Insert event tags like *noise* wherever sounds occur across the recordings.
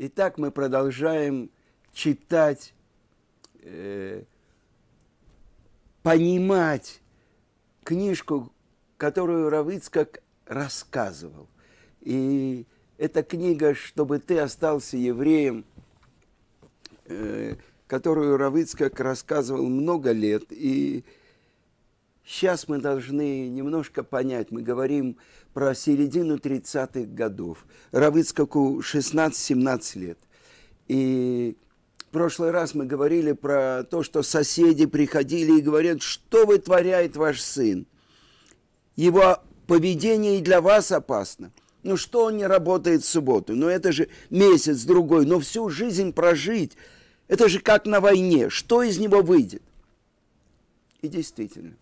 И так мы продолжаем читать, э, понимать книжку, которую Равыцкак рассказывал. И эта книга, чтобы ты остался евреем, э, которую Равыцкак рассказывал много лет. И сейчас мы должны немножко понять, мы говорим про середину 30-х годов. Равыцкаку 16-17 лет. И в прошлый раз мы говорили про то, что соседи приходили и говорят, что вытворяет ваш сын. Его поведение и для вас опасно. Ну что он не работает в субботу? Ну это же месяц, другой, но всю жизнь прожить. Это же как на войне. Что из него выйдет? И действительно,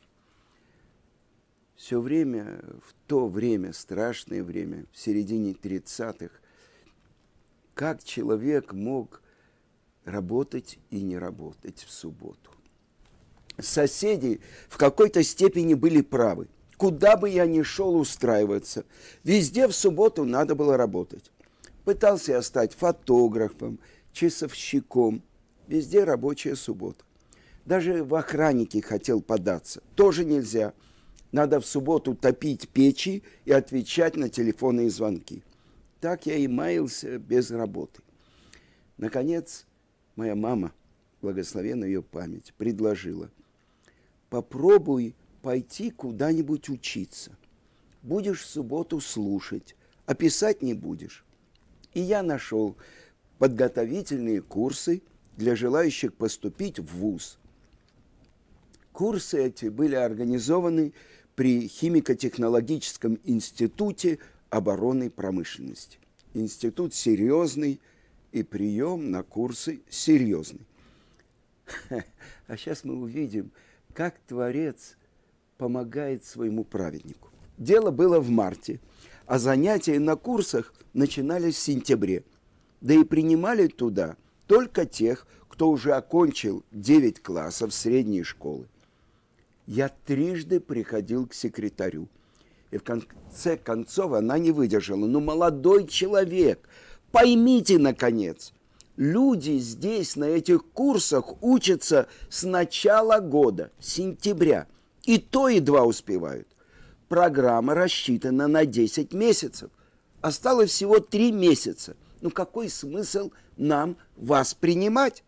все время, в то время, страшное время, в середине 30-х, как человек мог работать и не работать в субботу. Соседи в какой-то степени были правы. Куда бы я ни шел устраиваться, везде в субботу надо было работать. Пытался я стать фотографом, часовщиком. Везде рабочая суббота. Даже в охранники хотел податься. Тоже нельзя. Надо в субботу топить печи и отвечать на телефонные звонки. Так я и маялся без работы. Наконец, моя мама, благословена ее память, предложила, попробуй пойти куда-нибудь учиться. Будешь в субботу слушать, а писать не будешь. И я нашел подготовительные курсы для желающих поступить в ВУЗ. Курсы эти были организованы при химико-технологическом институте оборонной промышленности. Институт серьезный, и прием на курсы серьезный. *laughs* А сейчас мы увидим, как Творец помогает своему праведнику. Дело было в марте, а занятия на курсах начинались в сентябре. Да и принимали туда только тех, кто уже окончил 9 классов средней школы. Я трижды приходил к секретарю. И в конце концов она не выдержала. Ну, молодой человек, поймите, наконец, люди здесь на этих курсах учатся с начала года, сентября – и то едва успевают. Программа рассчитана на 10 месяцев. Осталось всего 3 месяца. Ну какой смысл нам вас принимать?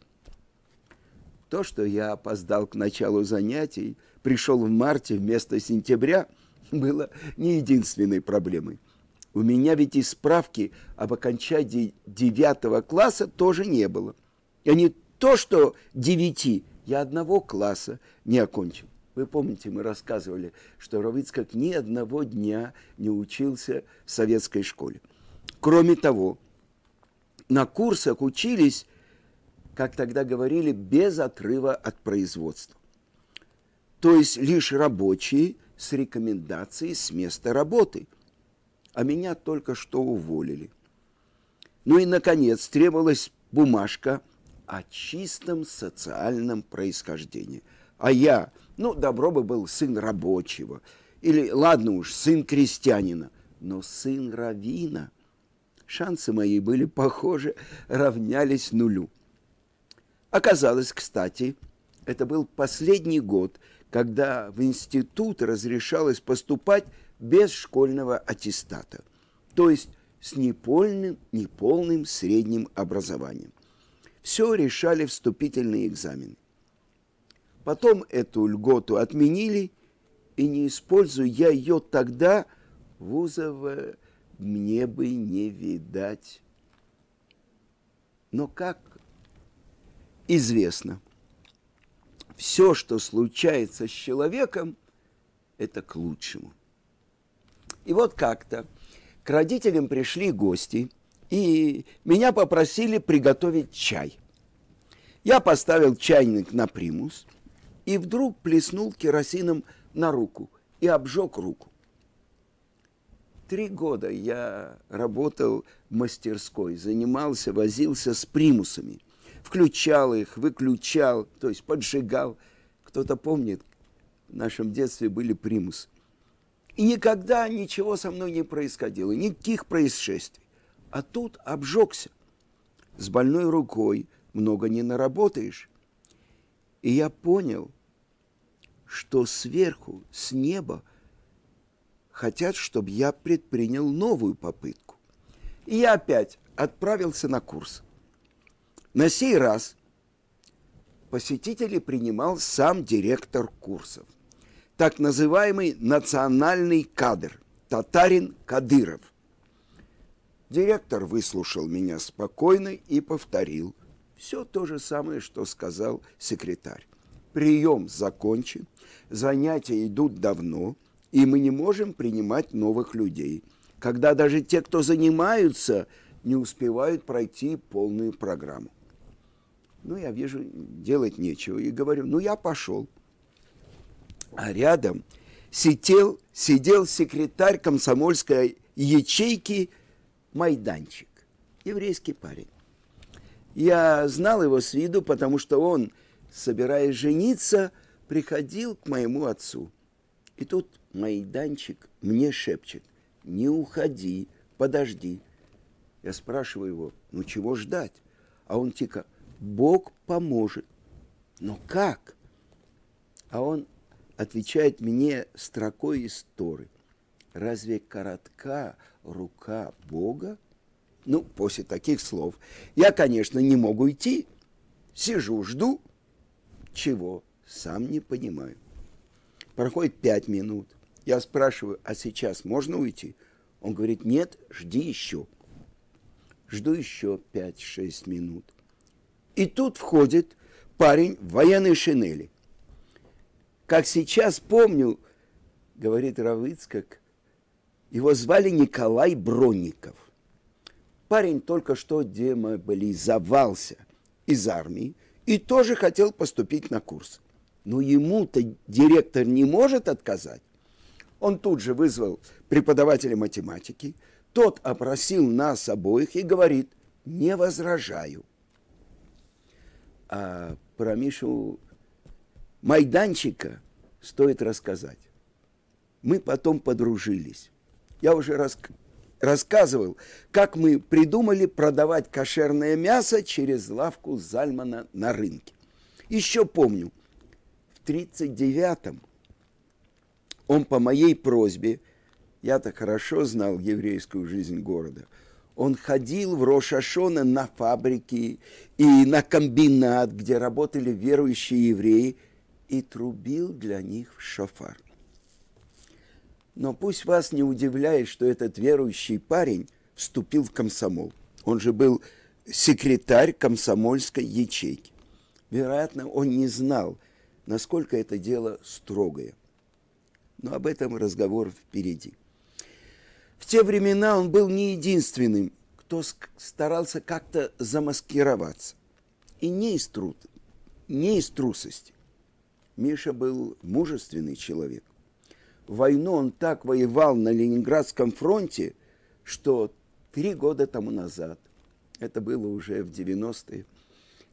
То, что я опоздал к началу занятий, пришел в марте вместо сентября, было не единственной проблемой. У меня ведь и справки об окончании девятого класса тоже не было. И не то, что девяти, я одного класса не окончил. Вы помните, мы рассказывали, что Равицкак ни одного дня не учился в советской школе. Кроме того, на курсах учились, как тогда говорили, без отрыва от производства. То есть лишь рабочие с рекомендацией с места работы. А меня только что уволили. Ну и, наконец, требовалась бумажка о чистом социальном происхождении. А я ну, добро бы был сын рабочего. Или, ладно уж, сын крестьянина. Но сын равина. Шансы мои были, похоже, равнялись нулю. Оказалось, кстати, это был последний год, когда в институт разрешалось поступать без школьного аттестата, то есть с неполным, неполным средним образованием. Все решали вступительные экзамены. Потом эту льготу отменили, и не используя я ее тогда, вузова мне бы не видать. Но как известно, все, что случается с человеком, это к лучшему. И вот как-то к родителям пришли гости, и меня попросили приготовить чай. Я поставил чайник на примус – и вдруг плеснул керосином на руку и обжег руку. Три года я работал в мастерской, занимался, возился с примусами. Включал их, выключал, то есть поджигал. Кто-то помнит, в нашем детстве были примусы. И никогда ничего со мной не происходило, никаких происшествий. А тут обжегся. с больной рукой много не наработаешь. И я понял, что сверху, с неба, хотят, чтобы я предпринял новую попытку. И я опять отправился на курс. На сей раз посетителей принимал сам директор курсов, так называемый национальный кадр, татарин Кадыров. Директор выслушал меня спокойно и повторил все то же самое, что сказал секретарь. Прием закончен, занятия идут давно, и мы не можем принимать новых людей, когда даже те, кто занимаются, не успевают пройти полную программу. Ну, я вижу, делать нечего. И говорю, ну, я пошел. А рядом сидел, сидел секретарь комсомольской ячейки Майданчик, еврейский парень. Я знал его с виду, потому что он, собираясь жениться, приходил к моему отцу. И тут Майданчик мне шепчет, не уходи, подожди. Я спрашиваю его, ну чего ждать? А он тихо, Бог поможет. Но как? А он отвечает мне строкой из Торы. Разве коротка рука Бога? Ну, после таких слов я, конечно, не могу идти. Сижу, жду. Чего? Сам не понимаю. Проходит пять минут. Я спрашиваю, а сейчас можно уйти? Он говорит, нет, жди еще. Жду еще пять-шесть минут. И тут входит парень в военной шинели. Как сейчас помню, говорит Равыцкак, его звали Николай Бронников. Парень только что демобилизовался из армии и тоже хотел поступить на курс. Но ему-то директор не может отказать. Он тут же вызвал преподавателя математики, тот опросил нас обоих и говорит, не возражаю. А про Мишу Майданчика стоит рассказать. Мы потом подружились. Я уже рас... рассказывал, как мы придумали продавать кошерное мясо через лавку Зальмана на рынке. Еще помню, в 1939-м он по моей просьбе, я-то хорошо знал еврейскую жизнь города – он ходил в Рошашона на фабрики и на комбинат, где работали верующие евреи, и трубил для них в шофар. Но пусть вас не удивляет, что этот верующий парень вступил в комсомол. Он же был секретарь комсомольской ячейки. Вероятно, он не знал, насколько это дело строгое. Но об этом разговор впереди. В те времена он был не единственным, кто старался как-то замаскироваться. И не из, труд, не из трусости. Миша был мужественный человек. В войну он так воевал на Ленинградском фронте, что три года тому назад, это было уже в 90-е,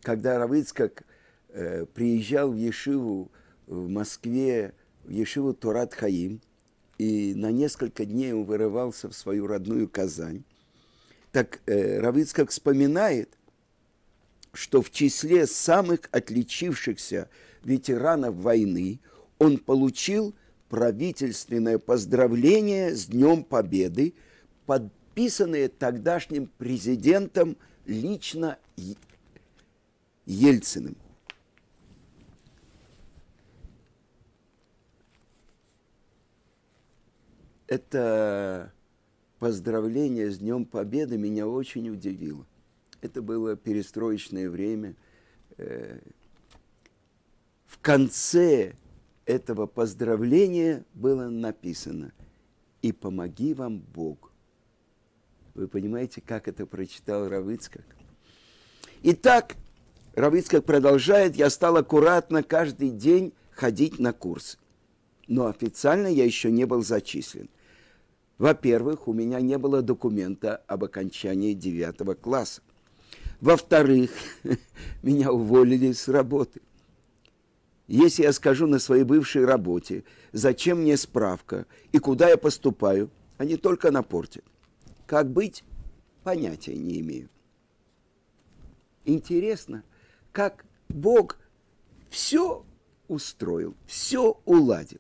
когда Равыцкак э, приезжал в Ешиву в Москве, в Ешиву Турат Хаим, и на несколько дней он вырывался в свою родную Казань. Так э, Равицкак вспоминает, что в числе самых отличившихся ветеранов войны он получил правительственное поздравление с Днем Победы, подписанное тогдашним президентом лично Ельциным. Это поздравление с Днем Победы меня очень удивило. Это было перестроечное время. Э, в конце этого поздравления было написано «И помоги вам Бог». Вы понимаете, как это прочитал Равыцкак? Итак, Равыцкак продолжает, я стал аккуратно каждый день ходить на курсы. Но официально я еще не был зачислен. Во-первых, у меня не было документа об окончании девятого класса. Во-вторых, *laughs* меня уволили с работы. Если я скажу на своей бывшей работе, зачем мне справка и куда я поступаю, они только напортят. Как быть, понятия не имею. Интересно, как Бог все устроил, все уладил.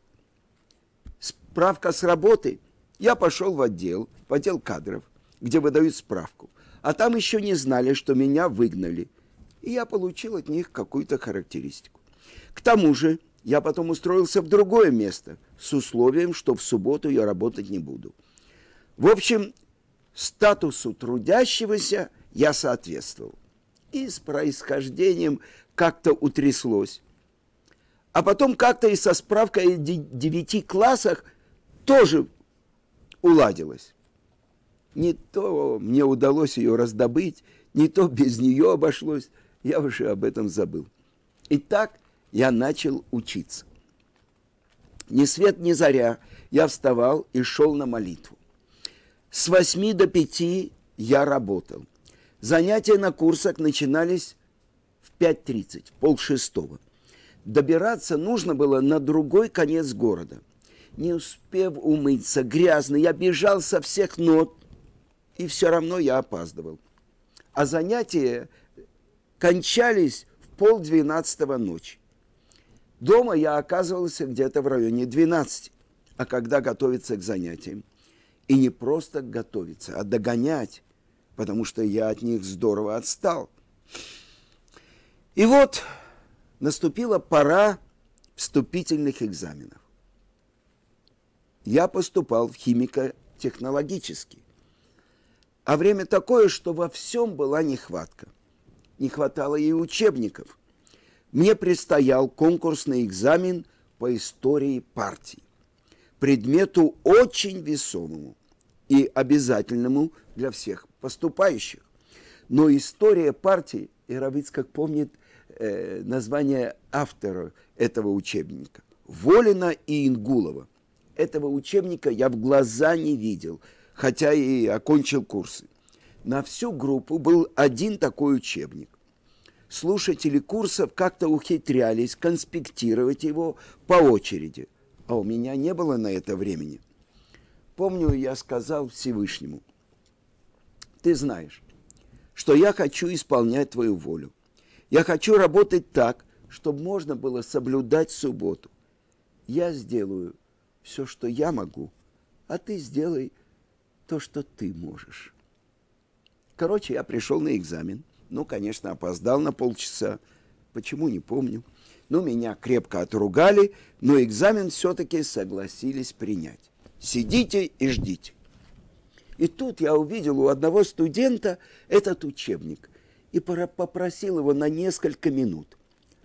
Справка с работы. Я пошел в отдел, в отдел кадров, где выдают справку. А там еще не знали, что меня выгнали. И я получил от них какую-то характеристику. К тому же я потом устроился в другое место с условием, что в субботу я работать не буду. В общем, статусу трудящегося я соответствовал. И с происхождением как-то утряслось. А потом как-то и со справкой о девяти классах тоже уладилось. Не то мне удалось ее раздобыть, не то без нее обошлось. Я уже об этом забыл. И так я начал учиться. Ни свет, ни заря я вставал и шел на молитву. С восьми до пяти я работал. Занятия на курсах начинались в 5.30, в полшестого. Добираться нужно было на другой конец города. Не успев умыться, грязный, я бежал со всех нот, и все равно я опаздывал. А занятия кончались в полдвенадцатого ночи. Дома я оказывался где-то в районе 12, а когда готовиться к занятиям, и не просто готовиться, а догонять, потому что я от них здорово отстал. И вот наступила пора вступительных экзаменов. Я поступал в химико-технологический. А время такое, что во всем была нехватка. Не хватало и учебников. Мне предстоял конкурсный экзамен по истории партии. Предмету очень весомому и обязательному для всех поступающих. Но история партии, и Равиц, как помнит э, название автора этого учебника, Волина и Ингулова. Этого учебника я в глаза не видел – хотя и окончил курсы. На всю группу был один такой учебник. Слушатели курсов как-то ухитрялись конспектировать его по очереди, а у меня не было на это времени. Помню, я сказал Всевышнему, ты знаешь, что я хочу исполнять твою волю. Я хочу работать так, чтобы можно было соблюдать субботу. Я сделаю все, что я могу, а ты сделай то, что ты можешь. Короче, я пришел на экзамен. Ну, конечно, опоздал на полчаса. Почему, не помню. Ну, меня крепко отругали, но экзамен все-таки согласились принять. Сидите и ждите. И тут я увидел у одного студента этот учебник и попросил его на несколько минут.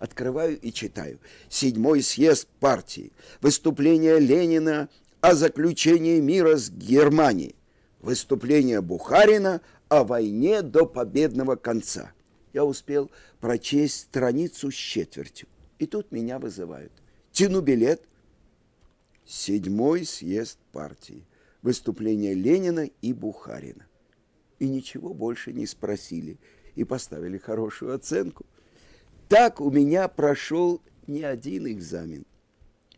Открываю и читаю. Седьмой съезд партии. Выступление Ленина о заключении мира с Германией выступление Бухарина о войне до победного конца. Я успел прочесть страницу с четвертью. И тут меня вызывают. Тяну билет. Седьмой съезд партии. Выступление Ленина и Бухарина. И ничего больше не спросили. И поставили хорошую оценку. Так у меня прошел не один экзамен.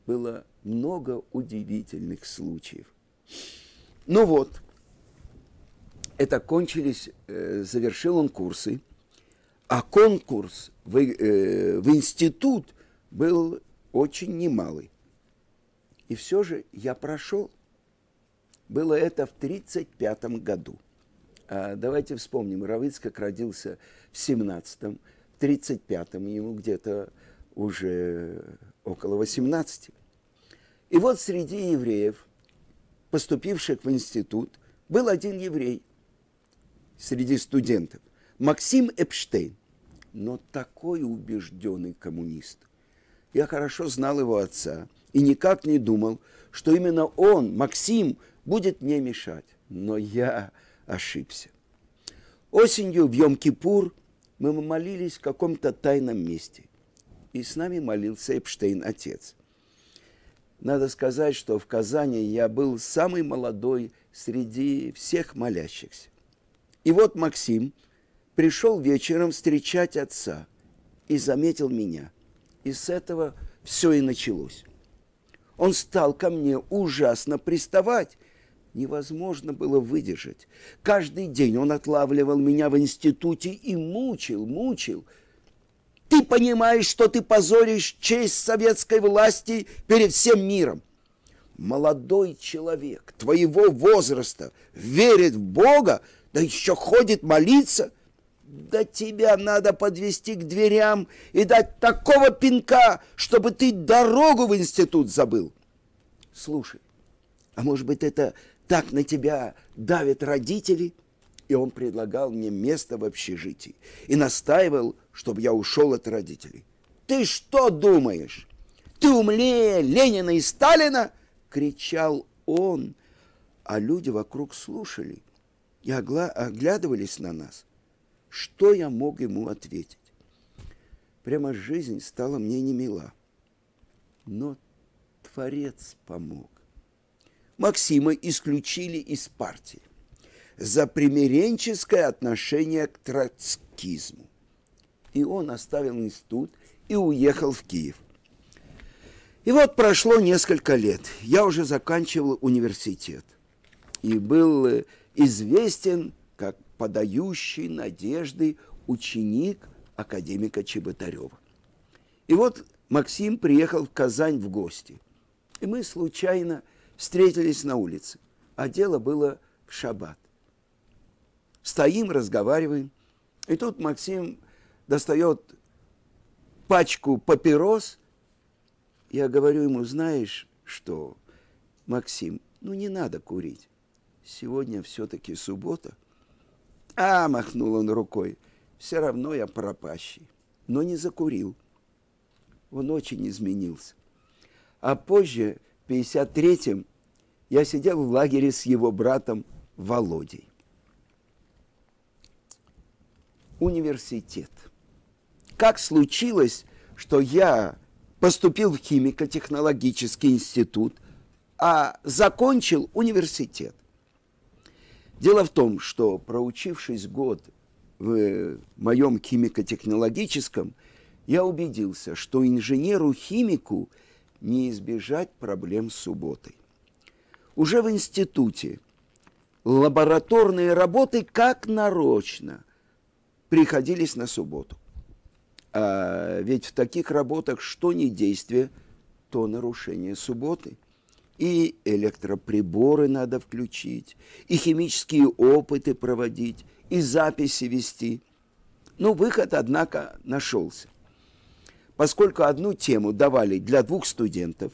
Было много удивительных случаев. Ну вот, это кончились, э, завершил он курсы, а конкурс в, э, в институт был очень немалый. И все же я прошел. Было это в 1935 году. А давайте вспомним, Равицкак родился в 17-м, в 35-м ему где-то уже около 18. И вот среди евреев, поступивших в институт, был один еврей – среди студентов. Максим Эпштейн, но такой убежденный коммунист. Я хорошо знал его отца и никак не думал, что именно он, Максим, будет мне мешать. Но я ошибся. Осенью в Йом-Кипур мы молились в каком-то тайном месте. И с нами молился Эпштейн, отец. Надо сказать, что в Казани я был самый молодой среди всех молящихся. И вот Максим пришел вечером встречать отца и заметил меня. И с этого все и началось. Он стал ко мне ужасно приставать, невозможно было выдержать. Каждый день он отлавливал меня в институте и мучил, мучил. Ты понимаешь, что ты позоришь честь советской власти перед всем миром. Молодой человек твоего возраста верит в Бога, да еще ходит молиться. Да тебя надо подвести к дверям и дать такого пинка, чтобы ты дорогу в институт забыл. Слушай, а может быть это так на тебя давят родители? И он предлагал мне место в общежитии и настаивал, чтобы я ушел от родителей. Ты что думаешь? Ты умнее Ленина и Сталина? Кричал он, а люди вокруг слушали и оглядывались на нас. Что я мог ему ответить? Прямо жизнь стала мне не мила. Но Творец помог. Максима исключили из партии за примиренческое отношение к троцкизму. И он оставил институт и уехал в Киев. И вот прошло несколько лет. Я уже заканчивал университет. И был э, известен как подающий надежды ученик академика Чеботарева. И вот Максим приехал в Казань в гости. И мы случайно встретились на улице. А дело было в шаббат. Стоим, разговариваем. И тут Максим достает пачку папирос. Я говорю ему, знаешь что, Максим, ну не надо курить. Сегодня все-таки суббота. А, махнул он рукой, все равно я пропащий. Но не закурил. Он очень изменился. А позже 53-м я сидел в лагере с его братом Володей. Университет. Как случилось, что я поступил в химико-технологический институт, а закончил университет? Дело в том, что проучившись год в моем химико-технологическом, я убедился, что инженеру-химику – не избежать проблем с субботой. Уже в институте лабораторные работы как нарочно приходились на субботу. А ведь в таких работах что не действие, то нарушение субботы. И электроприборы надо включить, и химические опыты проводить, и записи вести. Но выход, однако, нашелся поскольку одну тему давали для двух студентов,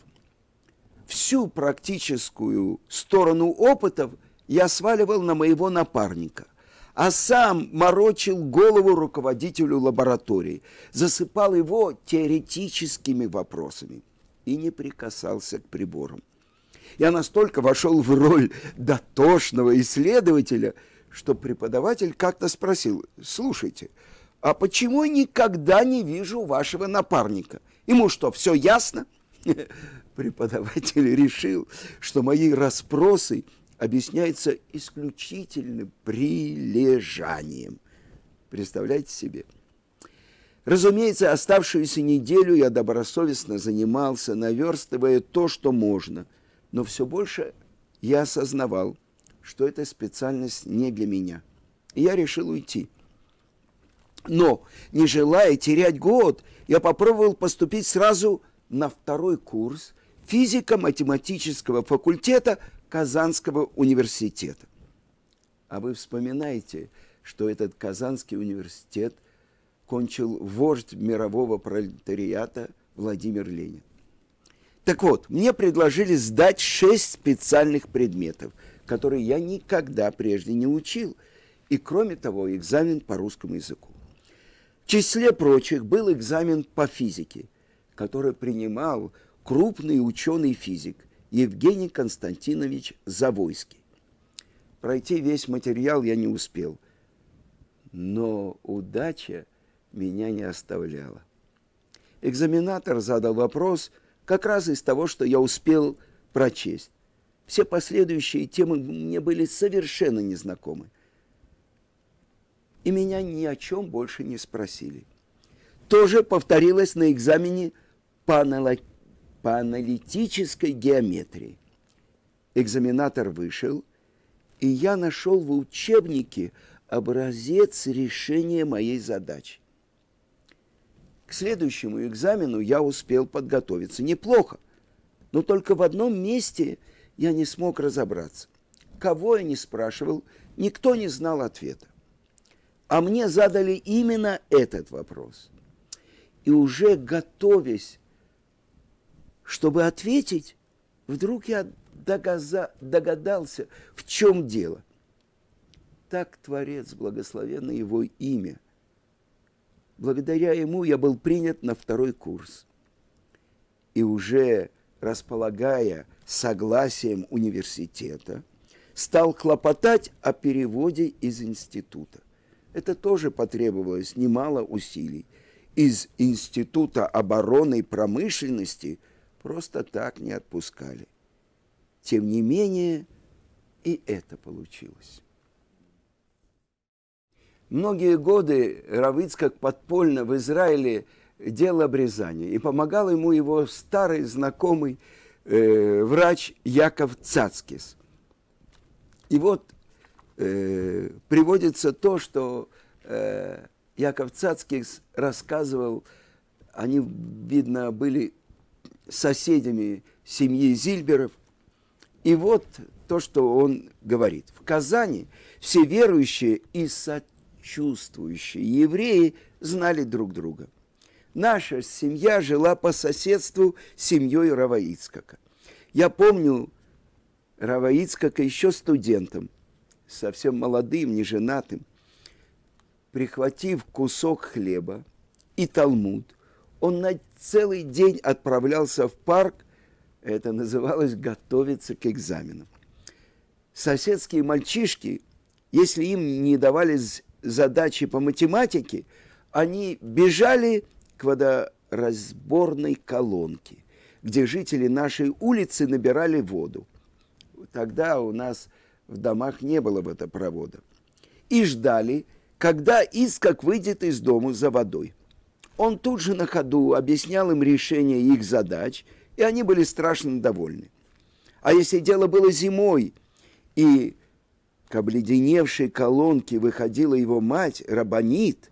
всю практическую сторону опытов я сваливал на моего напарника, а сам морочил голову руководителю лаборатории, засыпал его теоретическими вопросами и не прикасался к приборам. Я настолько вошел в роль дотошного исследователя, что преподаватель как-то спросил, слушайте, а почему я никогда не вижу вашего напарника? Ему что, все ясно? *laughs* Преподаватель решил, что мои расспросы объясняются исключительным прилежанием. Представляете себе? Разумеется, оставшуюся неделю я добросовестно занимался, наверстывая то, что можно. Но все больше я осознавал, что эта специальность не для меня. И я решил уйти – но, не желая терять год, я попробовал поступить сразу на второй курс физико-математического факультета Казанского университета. А вы вспоминаете, что этот Казанский университет кончил вождь мирового пролетариата Владимир Ленин. Так вот, мне предложили сдать шесть специальных предметов, которые я никогда прежде не учил, и кроме того экзамен по русскому языку. В числе прочих был экзамен по физике, который принимал крупный ученый-физик Евгений Константинович Завойский. Пройти весь материал я не успел, но удача меня не оставляла. Экзаменатор задал вопрос как раз из того, что я успел прочесть. Все последующие темы мне были совершенно незнакомы – и меня ни о чем больше не спросили. Тоже повторилось на экзамене по, по аналитической геометрии. Экзаменатор вышел и я нашел в учебнике образец решения моей задачи. К следующему экзамену я успел подготовиться неплохо, но только в одном месте я не смог разобраться. Кого я не спрашивал, никто не знал ответа. А мне задали именно этот вопрос. И уже готовясь, чтобы ответить, вдруг я догадался, в чем дело. Так Творец, благословенное его имя. Благодаря ему я был принят на второй курс. И уже располагая согласием университета, стал хлопотать о переводе из института. Это тоже потребовалось немало усилий. Из Института обороны промышленности просто так не отпускали. Тем не менее, и это получилось. Многие годы Равицкак подпольно в Израиле делал обрезание, и помогал ему его старый знакомый э, врач Яков Цацкис. И вот э, приводится то, что э, Яков Цацкис рассказывал, они, видно, были соседями семьи Зильберов, и вот то, что он говорит. В Казани все верующие и сочувствующие евреи знали друг друга. Наша семья жила по соседству с семьей Раваицкака. Я помню Раваицкака еще студентом, совсем молодым, неженатым. Прихватив кусок хлеба и талмуд, он на целый день отправлялся в парк – это называлось готовиться к экзаменам. Соседские мальчишки, если им не давали задачи по математике, они бежали к водоразборной колонке, где жители нашей улицы набирали воду. Тогда у нас в домах не было водопровода. И ждали, когда Искак выйдет из дома за водой. Он тут же на ходу объяснял им решение их задач – и они были страшно довольны. А если дело было зимой, и к обледеневшей колонке выходила его мать, Рабанит,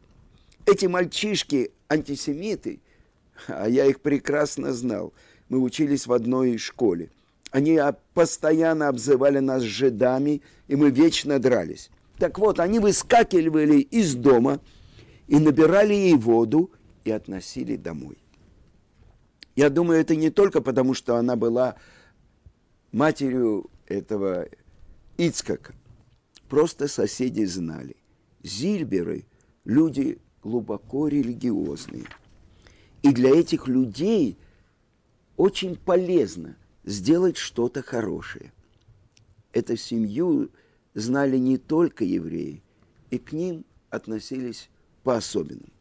эти мальчишки антисемиты, а я их прекрасно знал, мы учились в одной школе, они постоянно обзывали нас жидами, и мы вечно дрались. Так вот, они выскакивали из дома и набирали ей воду и относили домой. Я думаю, это не только потому, что она была матерью этого Ицкака. Просто соседи знали. Зильберы – люди глубоко религиозные. И для этих людей очень полезно сделать что-то хорошее. Эту семью знали не только евреи, и к ним относились по-особенному.